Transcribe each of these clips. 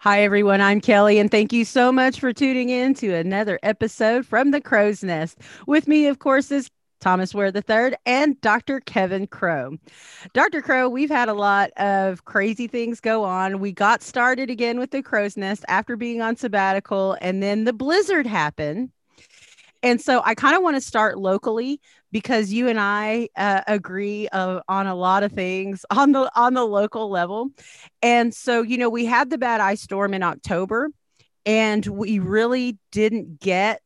Hi, everyone. I'm Kelly, and thank you so much for tuning in to another episode from the Crow's Nest. With me, of course, is Thomas Ware III and Dr. Kevin Crow. Dr. Crow, we've had a lot of crazy things go on. We got started again with the Crow's Nest after being on sabbatical, and then the blizzard happened. And so I kind of want to start locally because you and I uh, agree uh, on a lot of things on the on the local level. And so, you know, we had the bad ice storm in October and we really didn't get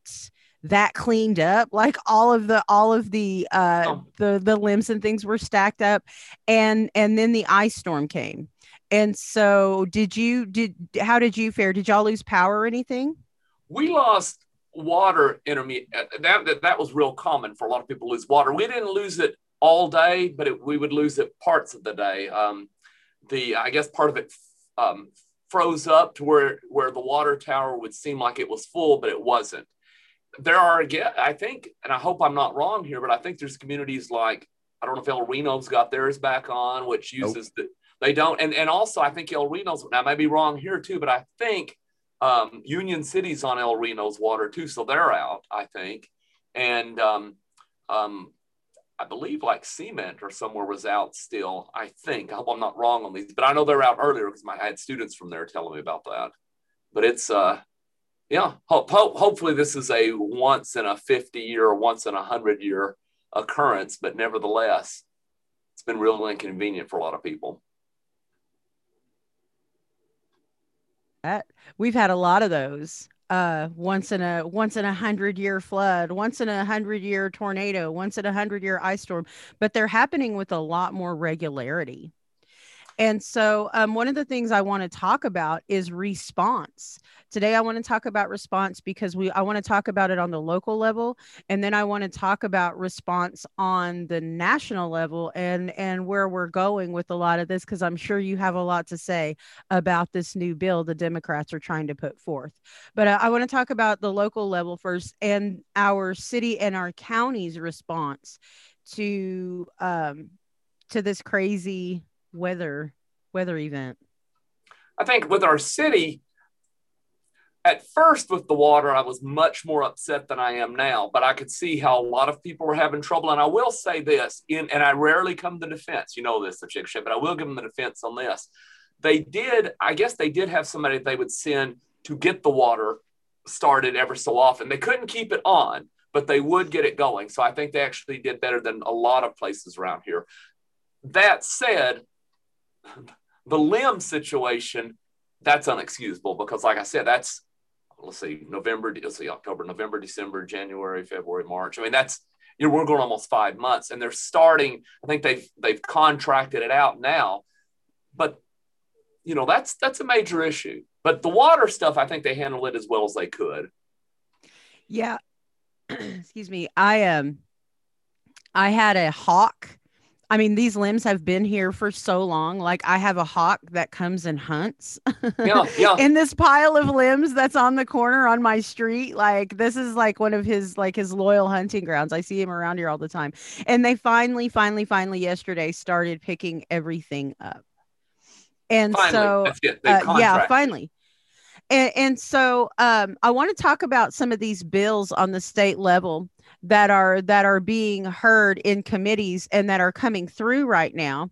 that cleaned up like all of the all of the uh oh. the the limbs and things were stacked up and and then the ice storm came and so did you did how did you fare did y'all lose power or anything we lost water intermediate uh, that, that, that was real common for a lot of people lose water. We didn't lose it all day but it, we would lose it parts of the day. Um, the i guess part of it um, froze up to where where the water tower would seem like it was full but it wasn't. There are again i think and i hope i'm not wrong here but i think there's communities like i don't know if el reno's got theirs back on which uses nope. the they don't. And and also i think el reno's now i may be wrong here too but i think um, Union City's on El Reno's water too, so they're out, I think. And um, um, I believe like cement or somewhere was out still. I think. I hope I'm not wrong on these, but I know they're out earlier because I had students from there telling me about that. But it's uh, yeah. Hope, hope, hopefully this is a once in a 50 year or once in a hundred year occurrence, but nevertheless, it's been real inconvenient for a lot of people. That we've had a lot of those. Uh, once in a once in a hundred year flood, once in a hundred year tornado, once in a hundred year ice storm, but they're happening with a lot more regularity. And so, um, one of the things I want to talk about is response. Today, I want to talk about response because we I want to talk about it on the local level, and then I want to talk about response on the national level and and where we're going with a lot of this because I'm sure you have a lot to say about this new bill the Democrats are trying to put forth. But uh, I want to talk about the local level first and our city and our county's response to um, to this crazy weather weather event? I think with our city, at first with the water, I was much more upset than I am now, but I could see how a lot of people were having trouble. And I will say this, in, and I rarely come to defense, you know this, the chick shit, but I will give them the defense on this. They did, I guess they did have somebody they would send to get the water started ever so often. They couldn't keep it on, but they would get it going. So I think they actually did better than a lot of places around here. That said, the limb situation, that's unexcusable because, like I said, that's let's see, November, let's see, October, November, December, January, February, March. I mean, that's you know, we're going almost five months, and they're starting. I think they've they've contracted it out now, but you know that's that's a major issue. But the water stuff, I think they handled it as well as they could. Yeah, excuse me. I um, I had a hawk I mean, these limbs have been here for so long. Like I have a hawk that comes and hunts yeah, yeah. in this pile of limbs that's on the corner on my street. Like this is like one of his like his loyal hunting grounds. I see him around here all the time. And they finally, finally, finally yesterday started picking everything up. And finally, so uh, yeah, finally. And, and so um, I want to talk about some of these bills on the state level that are that are being heard in committees and that are coming through right now.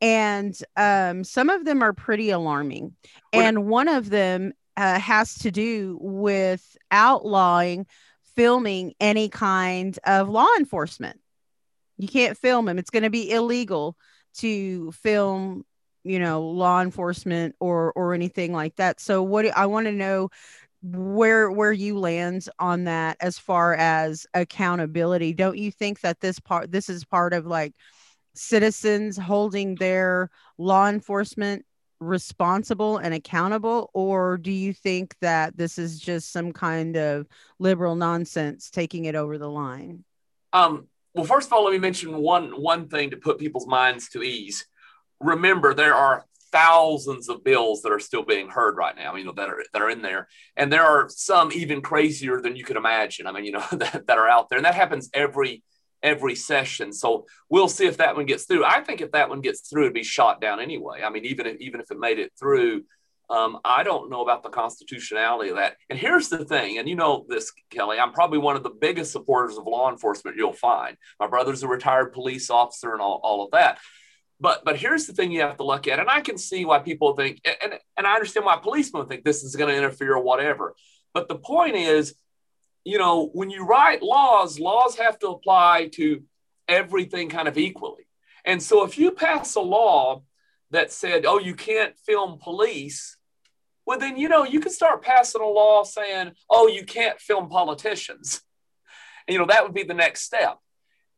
And um, some of them are pretty alarming. And one of them uh, has to do with outlawing filming any kind of law enforcement. You can't film them it's going to be illegal to film you know law enforcement or or anything like that. So what i want to know where where you land on that as far as accountability? Don't you think that this part this is part of like citizens holding their law enforcement responsible and accountable? Or do you think that this is just some kind of liberal nonsense taking it over the line? Um, well first of all let me mention one one thing to put people's minds to ease. Remember there are thousands of bills that are still being heard right now, you know, that are that are in there. And there are some even crazier than you could imagine. I mean, you know, that, that are out there. And that happens every every session. So we'll see if that one gets through. I think if that one gets through, it'd be shot down anyway. I mean, even if even if it made it through, Um, I don't know about the constitutionality of that. And here's the thing, and you know this, Kelly, I'm probably one of the biggest supporters of law enforcement you'll find. My brother's a retired police officer and all, all of that. But but here's the thing you have to look at, and I can see why people think, and, and I understand why policemen think this is going to interfere or whatever. But the point is, you know, when you write laws, laws have to apply to everything kind of equally. And so if you pass a law that said, oh, you can't film police, well, then, you know, you can start passing a law saying, oh, you can't film politicians. And, you know, that would be the next step.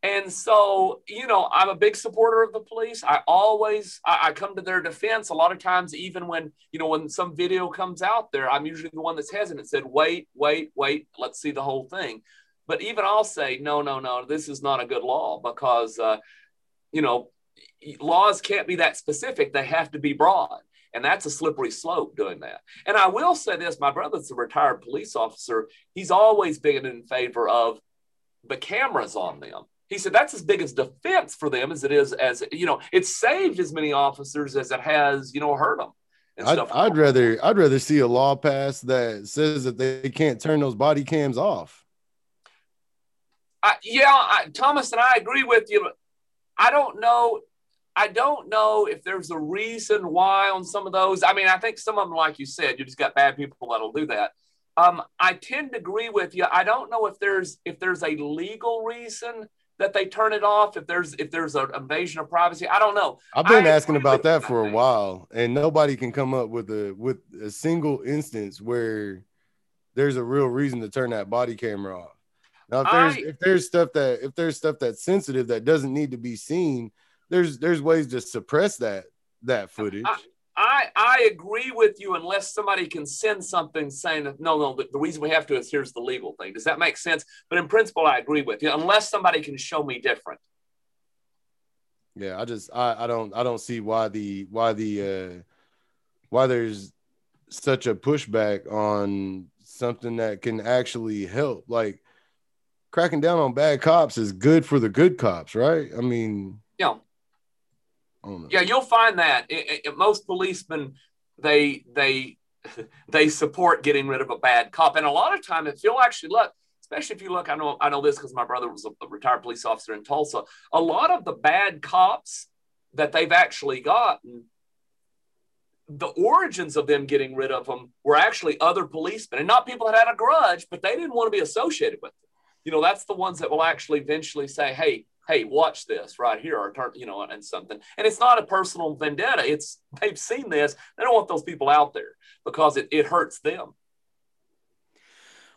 And so, you know, I'm a big supporter of the police. I always I, I, come to their defense. A lot of times, even when you know when some video comes out there, I'm usually the one that's hesitant. Said, wait, wait, wait. Let's see the whole thing. But even I'll say, no, no, no. This is not a good law because, uh, you know, laws can't be that specific. They have to be broad. And that's a slippery slope doing that. And I will say this my brother's a retired police officer. He's always been in favor of the cameras on them. He said that's as big as defense for them as it is as, you know, it's saved as many officers as it has, you know, hurt them. I'd, I'd rather I'd rather see a law passed that says that they can't turn those body cams off. I, yeah, I, Thomas and I agree with you. I don't know I don't know if there's a reason why on some of those. I mean, I think some of them, like you said, you just got bad people that'll do that. Um, I tend to agree with you. I don't know if there's if there's a legal reason that they turn it off. If there's if there's an invasion of privacy, I don't know. I've been I asking about that for a while, and nobody can come up with a with a single instance where there's a real reason to turn that body camera off. Now, if there's I, if there's stuff that if there's stuff that's sensitive that doesn't need to be seen, there's there's ways to suppress that that footage. I, I, I agree with you unless somebody can send something saying that no no the, the, reason we have to is here's the legal thing. Does that make sense? But in principle, I agree with you unless somebody can show me different. Yeah, I just I, I don't I don't see why the why the uh why there's such a pushback on something that can actually help. Like cracking down on bad cops is good for the good cops, right? I mean, yeah yeah, you'll find that it, it, most policemen they they they support getting rid of a bad cop, and a lot of time, if you'll actually look, especially if you look, I know I know this because my brother was a, retired police officer in Tulsa. A lot of the bad cops that they've actually gotten the origins of them getting rid of them were actually other policemen and not people that had a grudge, but they didn't want to be associated with them. You know, that's the ones that will actually eventually say, hey, hey, watch this right here, or turn, you know, and something. And it's not a personal vendetta. It's they've seen this. They don't want those people out there because it, it hurts them.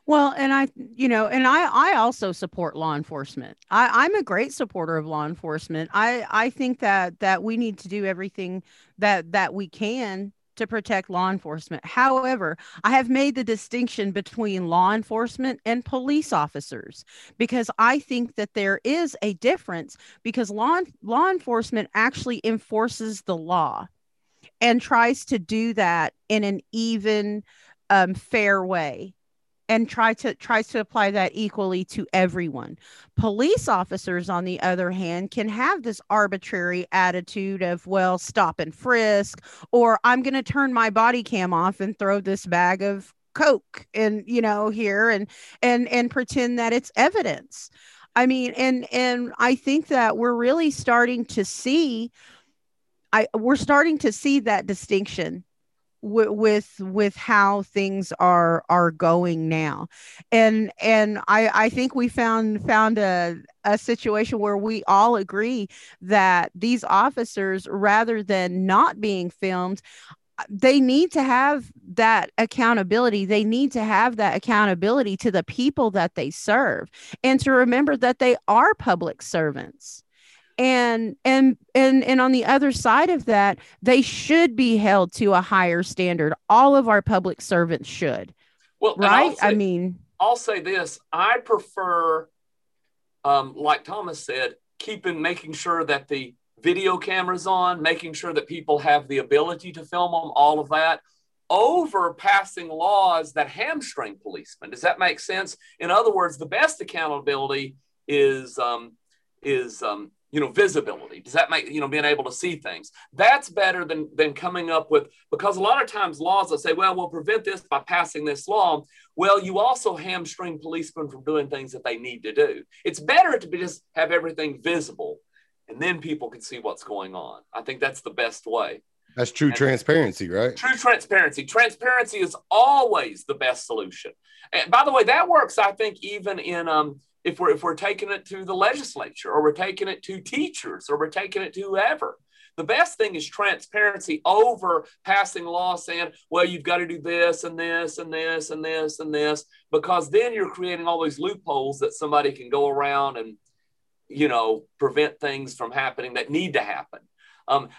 Well, and I, you know, and I, I also support law enforcement. I, I'm a great supporter of law enforcement. I, I think that that we need to do everything that that we can to protect law enforcement. However, I have made the distinction between law enforcement and police officers because I think that there is a difference because law law enforcement actually enforces the law and tries to do that in an even um, fair way and try to tries to apply that equally to everyone. Police officers, on the other hand, can have this arbitrary attitude of, well, stop and frisk, or I'm going to turn my body cam off and throw this bag of coke and you know here and and and pretend that it's evidence. I mean, and and I think that we're really starting to see I we're starting to see that distinction with with how things are are going now and and i i think we found found a a situation where we all agree that these officers rather than not being filmed uh, they need to have that accountability. They need to have that accountability to the people that they serve and to remember that they are public servants and and and and on the other side of that they should be held to a higher standard. All of our public servants should. Well right? Say, i mean i'll say this. I prefer um, like thomas said keeping making sure that the video cameras on making sure that people have the ability to film them all of that over passing laws that hamstring policemen. Does that make sense? In other words the best accountability is um, is um, you know visibility. Does that make you know being able to see things? That's better than than coming up with because a lot of times laws will say well we'll prevent this by passing this law well you also hamstring policemen from doing things that they need to do. It's better to be just have everything visible and then people can see what's going on. I think that's the best way. That's true and transparency right? True transparency. Transparency is always the best solution. And by the way that works i think even in um if we're if we're taking it to the legislature or we're taking it to teachers or we're taking it to whoever the best thing is transparency over passing law saying well you've got to do this and this and this and this and this because then you're creating all these loopholes that somebody can go around and you know prevent things from happening that need to happen um,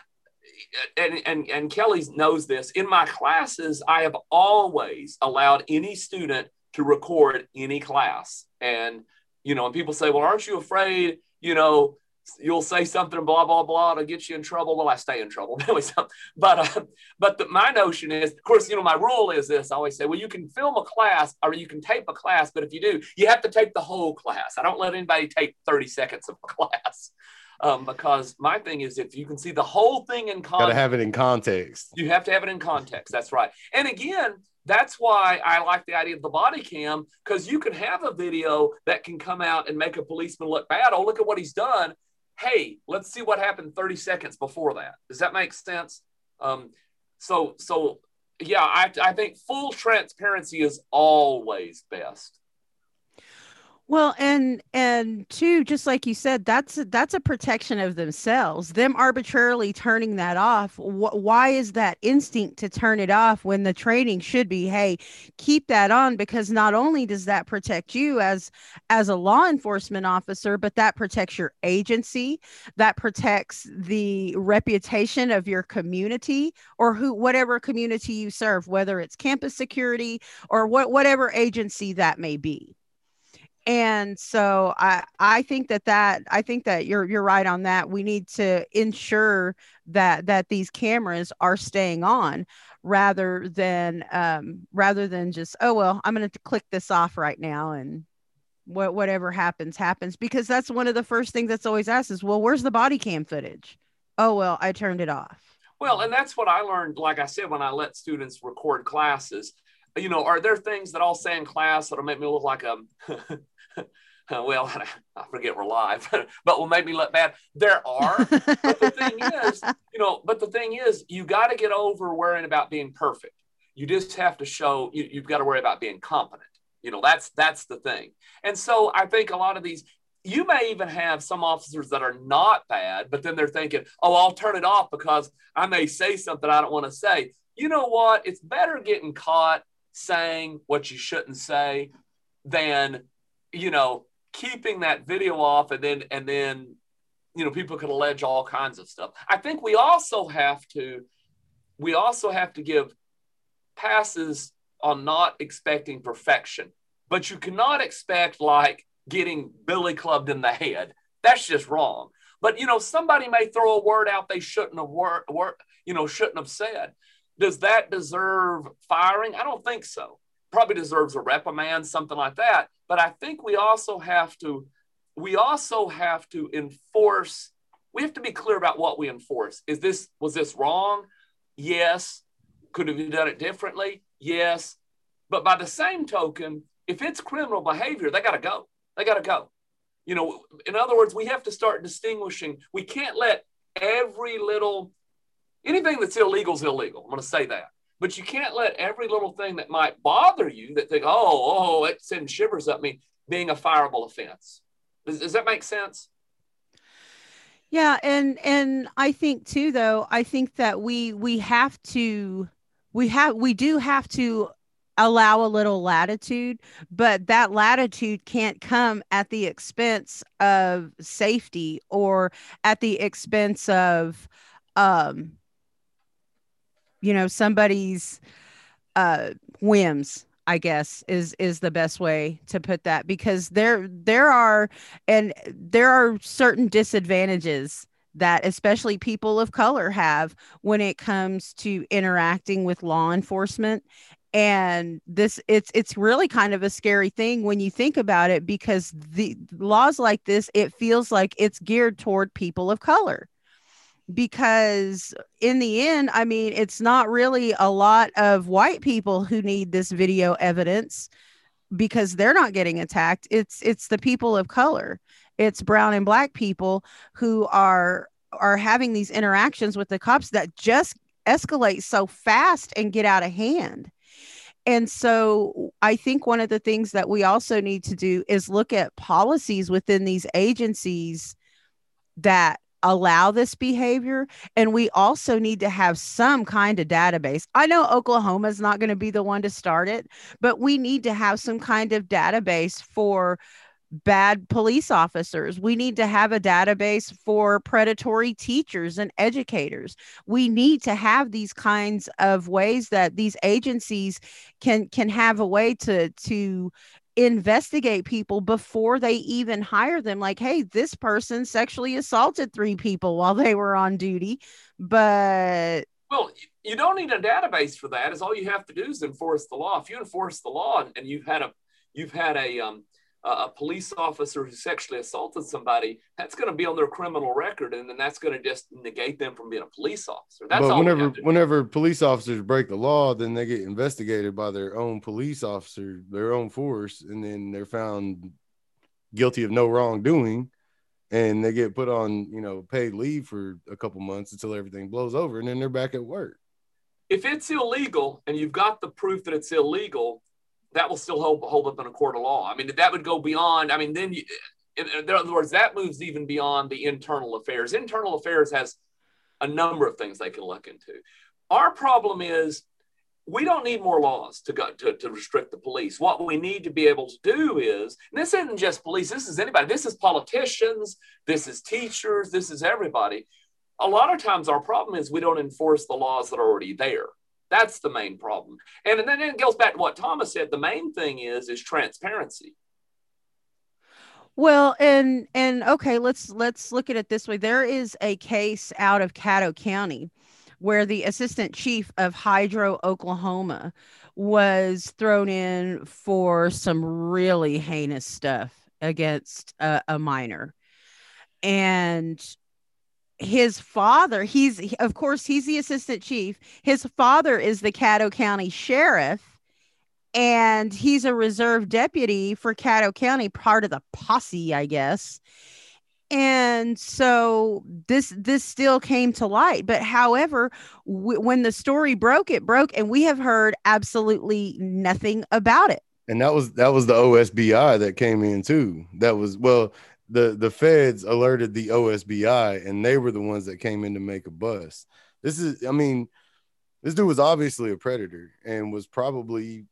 and, and, and Kelly knows this. In my classes, I have always allowed any student to record any class. And you know, and people say, well, aren't you afraid, you know, you'll say something blah blah blah to get you in trouble. Well, I stay in trouble. but uh, but the, my notion is, of course, you know, my rule is this. I always say, well, you can film a class or you can tape a class, but if you do, you have to tape the whole class. I don't let anybody tape 30 seconds of a class. Um, because my thing is, if you can see the whole thing in context, gotta have it in context. You have to have it in context. That's right. And again, that's why I like the idea of the body cam because you can have a video that can come out and make a policeman look bad. Oh, look at what he's done. Hey, let's see what happened 30 seconds before that. Does that make sense? Um, so, so yeah, I, I think full transparency is always best. Well, and and two, just like you said, that's that's a protection of themselves. Them arbitrarily turning that off. Wh- why is that instinct to turn it off when the training should be, hey, keep that on because not only does that protect you as as a law enforcement officer, but that protects your agency, that protects the reputation of your community or who whatever community you serve, whether it's campus security or what whatever agency that may be and so i i think that that i think that you're you're right on that. We need to ensure that that these cameras are staying on rather than um rather than just oh well i'm going to click this off right now and what whatever happens happens. Because that's one of the first things that's always asked is well where's the body cam footage? Oh well i turned it off. Well and that's what i learned like i said when i let students record classes. You know are there things that i'll say in class that'll make me look like a well, I forget we're live, but will make me look bad. There are, but the thing is, you know, but the thing is, you got to get over worrying about being perfect. You just have to show you, you've got to worry about being competent. You know, that's that's the thing. And so I think a lot of these, you may even have some officers that are not bad, but then they're thinking, oh, I'll turn it off because I may say something I don't want to say. You know what? It's better getting caught saying what you shouldn't say than you know, keeping that video off and then and then you know people can allege all kinds of stuff. I think we also have to we also have to give passes on not expecting perfection, but you cannot expect like getting billy clubbed in the head. That's just wrong. But you know, somebody may throw a word out they shouldn't have word, word you know shouldn't have said. Does that deserve firing? I don't think so probably deserves a reprimand, something like that. But I think we also have to, we also have to enforce. We have to be clear about what we enforce. Is this was this wrong? Yes. Could have done it differently? Yes. But by the same token, if it's criminal behavior, they got to go. They got to go. You know, in other words, we have to start distinguishing. We can't let every little anything that's illegal is illegal. I'm going to say that. But you can't let every little thing that might bother you that think, oh, oh, it sends shivers up me, being a fireable offense. Does, does that make sense? Yeah, and and I think too, though, I think that we we have to we have we do have to allow a little latitude, but that latitude can't come at the expense of safety or at the expense of um you know somebody's uh whims i guess is is the best way to put that because there there are and there are certain disadvantages that especially people of color have when it comes to interacting with law enforcement. And this it's it's really kind of a scary thing when you think about it because the laws like this it feels like it's geared toward people of color because in the end i mean it's not really a lot of white people who need this video evidence because they're not getting attacked. It's it's the people of color. It's brown and black people who are are having these interactions with the cops that just escalate so fast and get out of hand. And so I think one of the things that we also need to do is look at policies within these agencies that allow this behavior. And we also need to have some kind of database. I know Oklahoma is not going to be the one to start it, but we need to have some kind of database for bad police officers. We need to have a database for predatory teachers and educators. We need to have these kinds of ways that these agencies can can have a way to to investigate people before they even hire them like hey this person sexually assaulted three people while they were on duty. But well you don't need a database for that is all you have to do is enforce the law. If you enforce the law and you've had a you've had a um, a police officer who sexually assaulted somebody, that's going to be on their criminal record, and then that's going to just negate them from being a police officer. That's but whenever whenever police officers break the law, then they get investigated by their own police officer, their own force, and then they're found guilty of no wrongdoing, and they get put on you know paid leave for a couple months until everything blows over, and then they're back at work. If it's illegal and you've got the proof that it's illegal, that will still hold, hold up in a court of law. I mean, that would go beyond, I mean, then you, in, in other words, that moves even beyond the internal affairs. Internal affairs has a number of things they can look into. Our problem is we don't need more laws to go to, to restrict the police. What we need to be able to do is, this isn't just police, this is anybody, this is politicians, this is teachers, this is everybody. A lot of times our problem is we don't enforce the laws that are already there. That's the main problem. And, and then it goes back to what Thomas said. The main thing is is transparency. Well, and and okay, let's let's look at it this way. There is a case out of Caddo County where the assistant chief of Hydro, Oklahoma, was thrown in for some really heinous stuff against a, a minor. And his father he's of course he's the assistant chief. His father is the caddo county sheriff and he's a reserve deputy for caddo county part of the posse i guess. And so this this still came to light. But however w- when the story broke it broke and we have heard absolutely nothing about it. And that was that was the osbi that came in too. That was well the the feds alerted the OSBI and they were the ones that came in to make a bust. This is I mean this dude was obviously a predator and was probably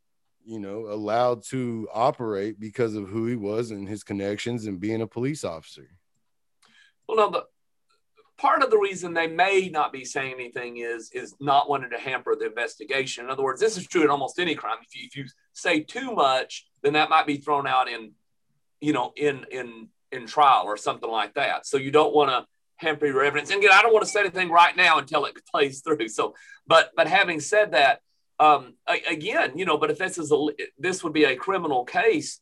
you know allowed to operate because of who he was and his connections and being a police officer. Well, no, the part of the reason they may not be saying anything is is not wanting to hamper the investigation. In other words, this is true in almost any crime. If you, if you say too much, then that might be thrown out in, you know, in in in trial or something like that. So you don't want to hamper your evidence. And again, I don't want to say anything right now until it plays through. So, but but having said that, um, again, you know, but if this is a this would be a criminal case,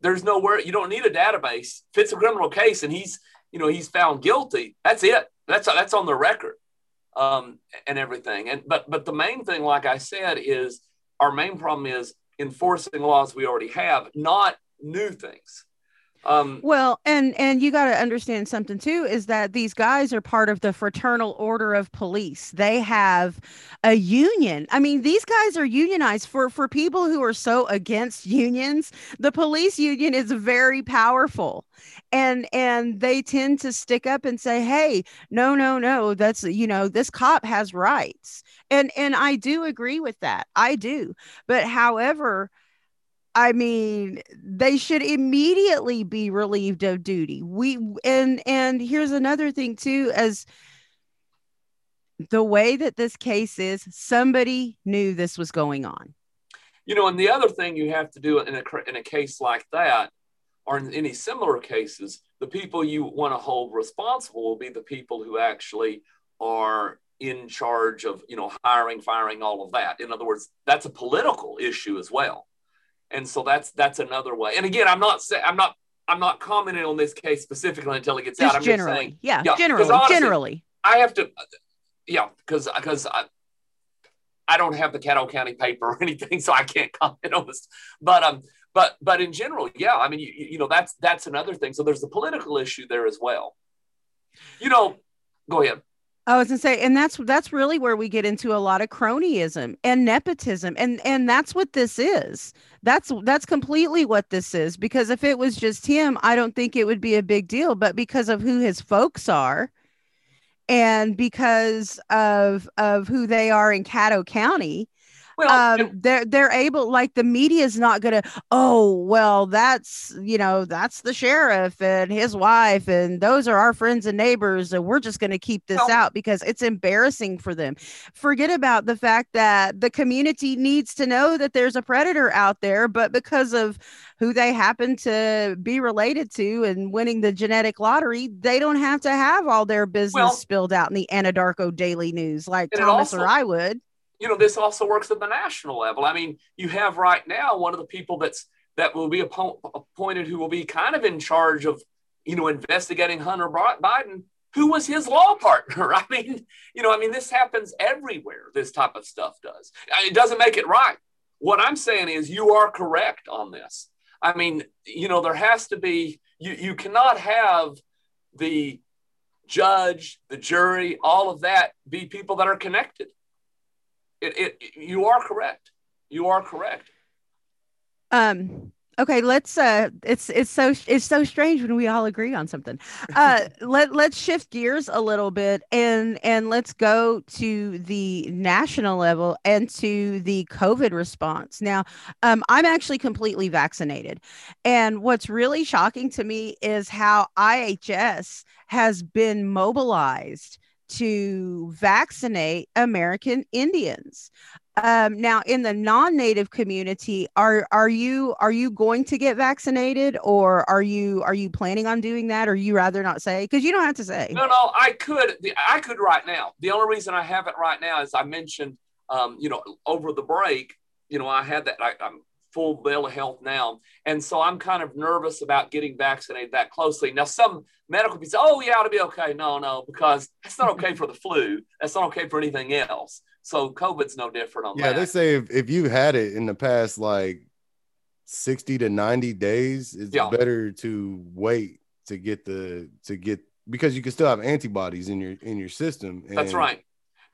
there's nowhere you don't need a database. If it's a criminal case and he's you know he's found guilty, that's it. That's that's on the record um, and everything. And but but the main thing, like I said, is our main problem is enforcing laws we already have, not new things. Um, well, and and you got to understand something too is that these guys are part of the Fraternal Order of Police. They have a union. I mean, these guys are unionized for for people who are so against unions. The police union is very powerful, and and they tend to stick up and say, "Hey, no, no, no, that's you know this cop has rights," and and I do agree with that. I do, but however I mean, they should immediately be relieved of duty. We and and here's another thing too as the way that this case is, somebody knew this was going on. You know, and the other thing you have to do in a in a case like that or in any similar cases, the people you want to hold responsible will be the people who actually are in charge of you know hiring firing all of that in other words that's a political issue as well and so that's that's another way and again i'm not saying i'm not i'm not commenting on this case specifically until it gets just out i'm generally just saying yeah, yeah generally honestly, generally i have to yeah because because I, I don't have the Caddo County paper or anything, so I can't comment on this. But um, but but in general, yeah, I mean, you, you know, that's that's another thing. So there's the political issue there as well. You know, go ahead. I was gonna say, and that's that's really where we get into a lot of cronyism and nepotism, and and that's what this is. That's that's completely what this is. Because if it was just him, I don't think it would be a big deal. But because of who his folks are, and because of of who they are in Caddo County, well, um, they're they're able like the media is not gonna oh well that's you know that's the sheriff and his wife and those are our friends and neighbors and we're just gonna keep this out because it's embarrassing for them. Forget about the fact that the community needs to know that there's a predator out there but because of who they happen to be related to and winning the genetic lottery they don't have to have all their business well, spilled out in the anadarko daily news like thomas also, or i would you know, this also works at the national level. I mean, you have right now one of the people that's that will be appointed who will be kind of in charge of, you know, investigating Hunter Biden, who was his law partner. I mean, you know, I mean, this happens everywhere. This type of stuff does. It doesn't make it right. What I'm saying is, you are correct on this. I mean, you know, there has to be. You you cannot have the judge, the jury, all of that be people that are connected it, it you are correct. You are correct. Um okay let's uh it's it's so it's so strange when we all agree on something uh let let's shift gears a little bit and and let's go to the national level and to the covid response now um i'm actually completely vaccinated and what's really shocking to me is how ihs has been mobilized to vaccinate American Indians. Um, now, in the non-native community, are are you are you going to get vaccinated, or are you are you planning on doing that, or you rather not say? Because you don't have to say. No, no, I could. I could right now. The only reason I haven't right now is I mentioned, um, you know, over the break, you know, I had that. I, I'm full bill of health now. And so I'm kind of nervous about getting vaccinated that closely. Now, some medical people say, oh, yeah, it'll be okay. No, no, because that's not okay for the flu. That's not okay for anything else. So COVID's no different on yeah, that. Yeah, they say if, if you had it in the past like 60 to 90 days, it's yeah. better to wait to get the to get because you can still have antibodies in your in your system. that's right.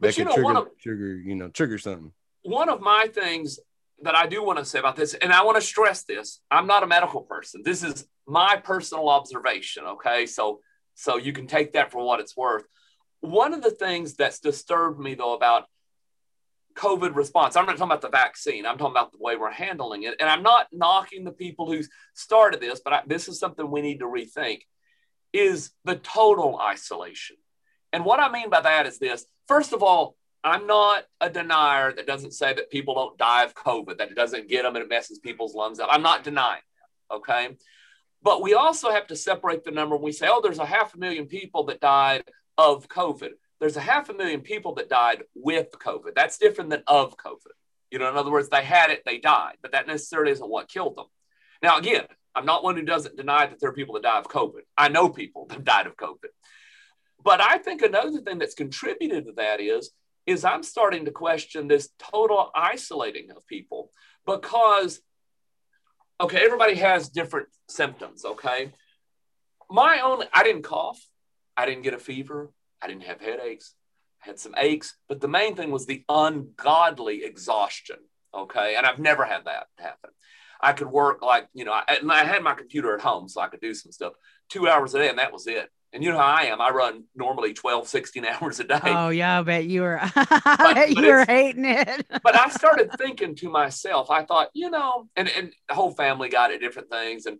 But that you know, trigger, one of, trigger, you know, trigger something. One of my things that I do want to say about this, and I want to stress this: I'm not a medical person. This is my personal observation. Okay, so so you can take that for what it's worth. One of the things that's disturbed me though about COVID response, I'm not talking about the vaccine. I'm talking about the way we're handling it, and I'm not knocking the people who started this, but I, this is something we need to rethink: is the total isolation. And what I mean by that is this: first of all, I'm not a denier that doesn't say that people don't die of COVID, that it doesn't get them and it messes people's lungs up. I'm not denying that. Okay. But we also have to separate the number when we say, oh, there's a half a million people that died of COVID. There's a half a million people that died with COVID. That's different than of COVID. You know, in other words, they had it, they died, but that necessarily isn't what killed them. Now, again, I'm not one who doesn't deny that there are people that die of COVID. I know people that died of COVID. But I think another thing that's contributed to that is is I'm starting to question this total isolating of people because, okay, everybody has different symptoms, okay? My own, I didn't cough, I didn't get a fever, I didn't have headaches, I had some aches, but the main thing was the ungodly exhaustion, okay? And I've never had that happen. I could work like, you know, I, and I had my computer at home so I could do some stuff two hours a day, and that was it. And you know how I am. I run normally 12, 16 hours a day. Oh, yeah. I bet you were, but, bet you were hating it. but I started thinking to myself, I thought, you know, and, and the whole family got it, different things. And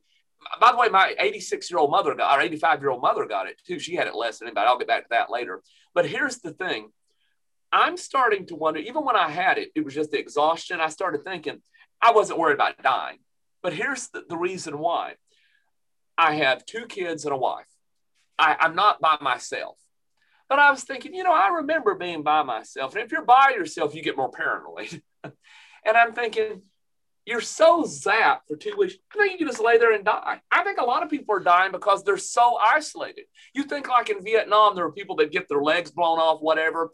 by the way, my 86 year old mother got, or 85 year old mother got it too. She had it less than anybody. I'll get back to that later. But here's the thing I'm starting to wonder, even when I had it, it was just the exhaustion. I started thinking I wasn't worried about dying. But here's the, the reason why I have two kids and a wife. I, I'm not by myself. But I was thinking, you know, I remember being by myself. And if you're by yourself, you get more paranoid. and I'm thinking, you're so zapped for two weeks. I think you just lay there and die. I think a lot of people are dying because they're so isolated. You think like in Vietnam, there were people that get their legs blown off, whatever,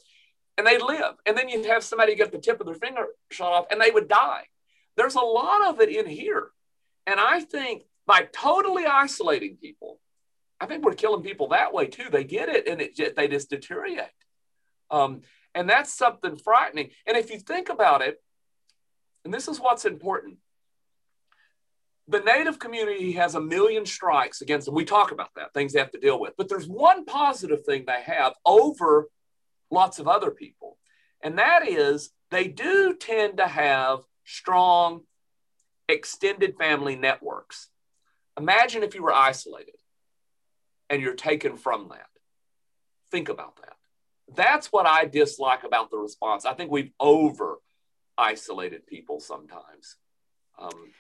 and they live. And then you'd have somebody get the tip of their finger shot off and they would die. There's a lot of it in here. And I think by totally isolating people, I think we're killing people that way too. They get it and it they just deteriorate. Um, and that's something frightening. And if you think about it, and this is what's important. The Native community has a million strikes against them. We talk about that, things they have to deal with. But there's one positive thing they have over lots of other people, and that is they do tend to have strong extended family networks. Imagine if you were isolated and you're taken from that. Think about that. That's what I dislike about the response. I think we've over isolated people sometimes. Um,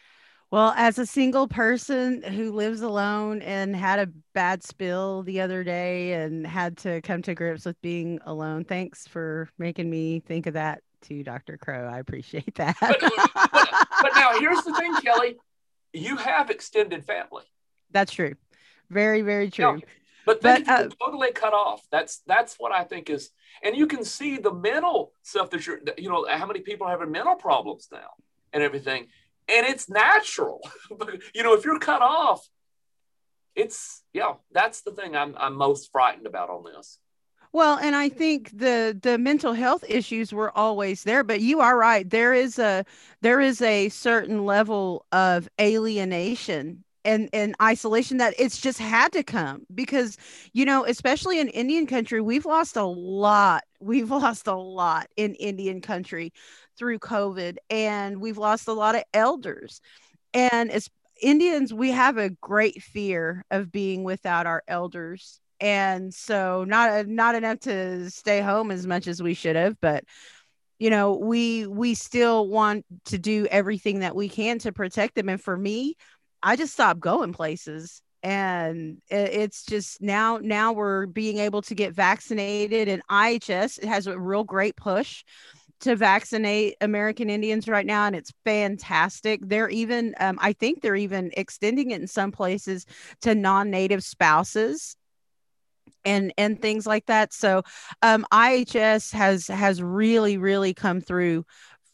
well, as a single person who lives alone and had a bad spill the other day and had to come to grips with being alone, thanks for making me think of that too, Dr. Crow. I appreciate that. but, but, but now here's the thing, Kelly. You have extended family. That's true. Very, very true. Yeah. But then but, uh, totally cut off. That's that's what I think is, and you can see the mental stuff that you're, you know, how many people are having mental problems now and everything, and it's natural. But you know, if you're cut off, it's yeah, that's the thing I'm I'm most frightened about on this. Well, and I think the the mental health issues were always there, but you are right. There is a there is a certain level of alienation and and isolation that it's just had to come because you know especially in indian country we've lost a lot we've lost a lot in indian country through covid and we've lost a lot of elders. And as indians we have a great fear of being without our elders. And so not not enough to stay home as much as we should have but you know we we still want to do everything that we can to protect them. And for me I just stopped going places and it's just now now we're being able to get vaccinated and IHS has a real great push to vaccinate American Indians right now, and it's fantastic. They're even, um, I think, they're even extending it in some places to non-native spouses and and things like that. So, um, IHS has has really really come through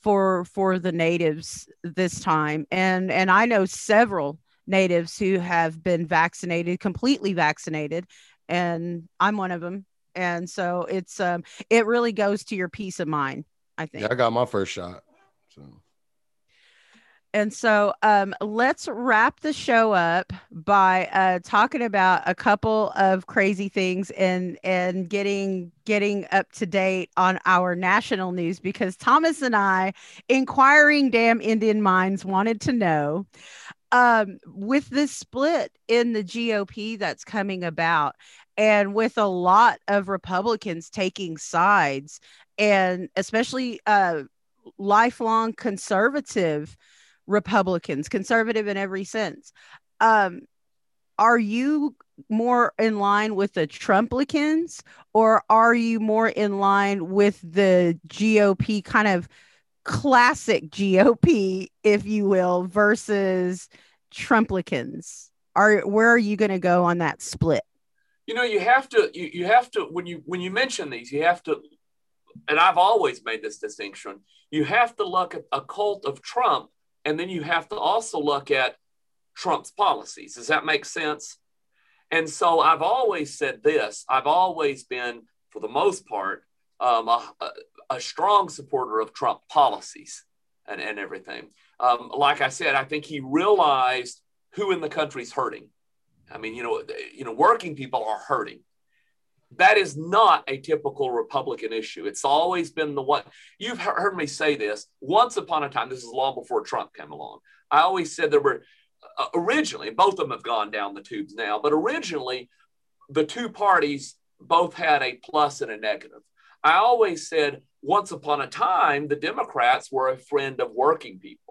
for for the natives this time and and i know several natives who have been vaccinated completely vaccinated and i'm one of them and so it's um it really goes to your peace of mind i think yeah i got my first shot so and so um, let's wrap the show up by uh, talking about a couple of crazy things and and getting getting up to date on our national news because Thomas and I, inquiring damn Indian minds, wanted to know um, with this split in the GOP that's coming about, and with a lot of Republicans taking sides, and especially uh, lifelong conservative Republicans, conservative in every sense. Um, are you more in line with the Trumplicans or are you more in line with the GOP kind of classic GOP, if you will, versus Trumplicans? Are where are you going to go on that split? You know, you have to you, you have to when you when you mention these, you have to and I've always made this distinction. You have to look at a cult of Trump and then you have to also look at Trump's policies. Does that make sense? And so I've always said this I've always been, for the most part, um, a, a, strong supporter of Trump policies and, and everything. Um, like I said, I think he realized who in the country's hurting. I mean, you know, you know, working people are hurting that is not a typical Republican issue. It's always been the one you've heard me say this once upon a time. This is long before Trump came along. I always said there were uh, originally, both of them have gone down the tubes now, but originally the two parties both had a plus and a negative. I always said once upon a time, the Democrats were a friend of working people.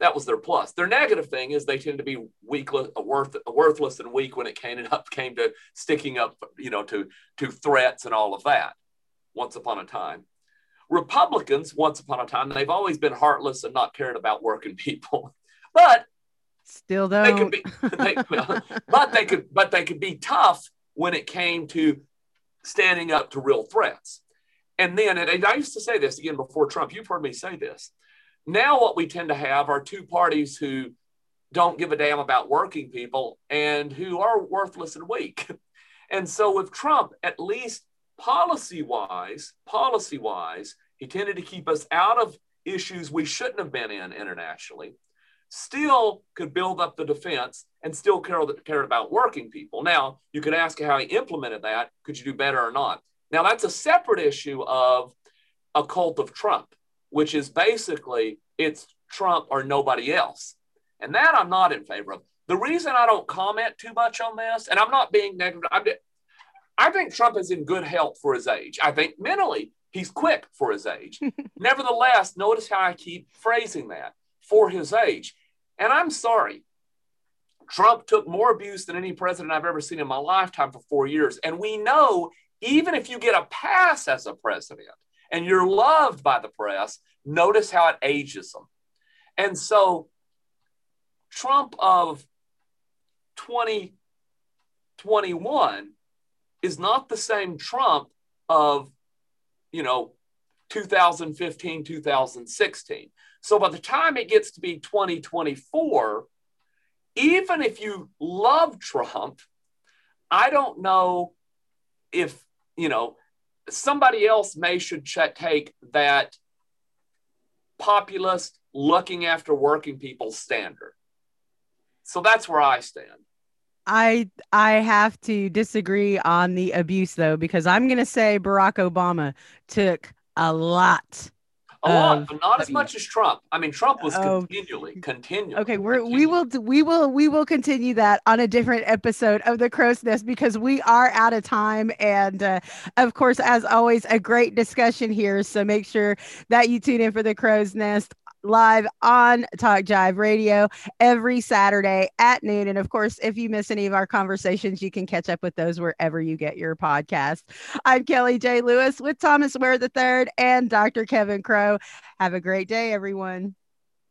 That was their plus. Their negative thing is they tend to be weakless, uh, worth, uh, worthless and weak when it came up came to sticking up, you know, to to threats and all of that. Once upon a time, Republicans, once upon a time, they've always been heartless and not cared about working people, but still though they could be, they, but they could, but they could be tough when it came to standing up to real threats. And then, and I used to say this again before Trump. You've heard me say this now, what we tend to have are two parties who don't give a damn about working people and who are worthless and weak. And so, with Trump, at least policy wise, policy wise, he tended to keep us out of issues we shouldn't have been in internationally, still could build up the defense and still care, care about working people. Now, you could ask how he implemented that. Could you do better or not? Now, that's a separate issue of a cult of Trump which is basically it's Trump or nobody else. And that I'm not in favor of. The reason I don't comment too much on this, and I'm not being negative, I'm, I think Trump is in good health for his age. I think mentally he's quick for his age. Nevertheless, notice how I keep phrasing that for his age. And I'm sorry, Trump took more abuse than any president I've ever seen in my lifetime for four years. And we know even if you get a pass as a president, and you're loved by the press, notice how it ages them. And so, Trump of 2021 is not the same Trump of, you know, 2015, 2016. So by the time it gets to be 2024, even if you love Trump, I don't know if, you know, somebody else may should ch- take that populist looking after working people standard. So that's where I stand. I I have to disagree on the abuse though because I'm going to say Barack Obama took a lot a lot, but not as much as Trump. I mean, Trump was oh, continually, continually. Okay, we're continually. we will we will we will continue that on a different episode of the Crow's Nest because we are out of time, and uh, of course, as always, a great discussion here. So make sure that you tune in for the Crow's Nest live on Talk Jive Radio every Saturday at noon. And of course, if you miss any of our conversations, you can catch up with those wherever you get your podcast. I'm Kelly J. Lewis with Thomas Ware III and Dr. Kevin Crow. Have a great day, everyone.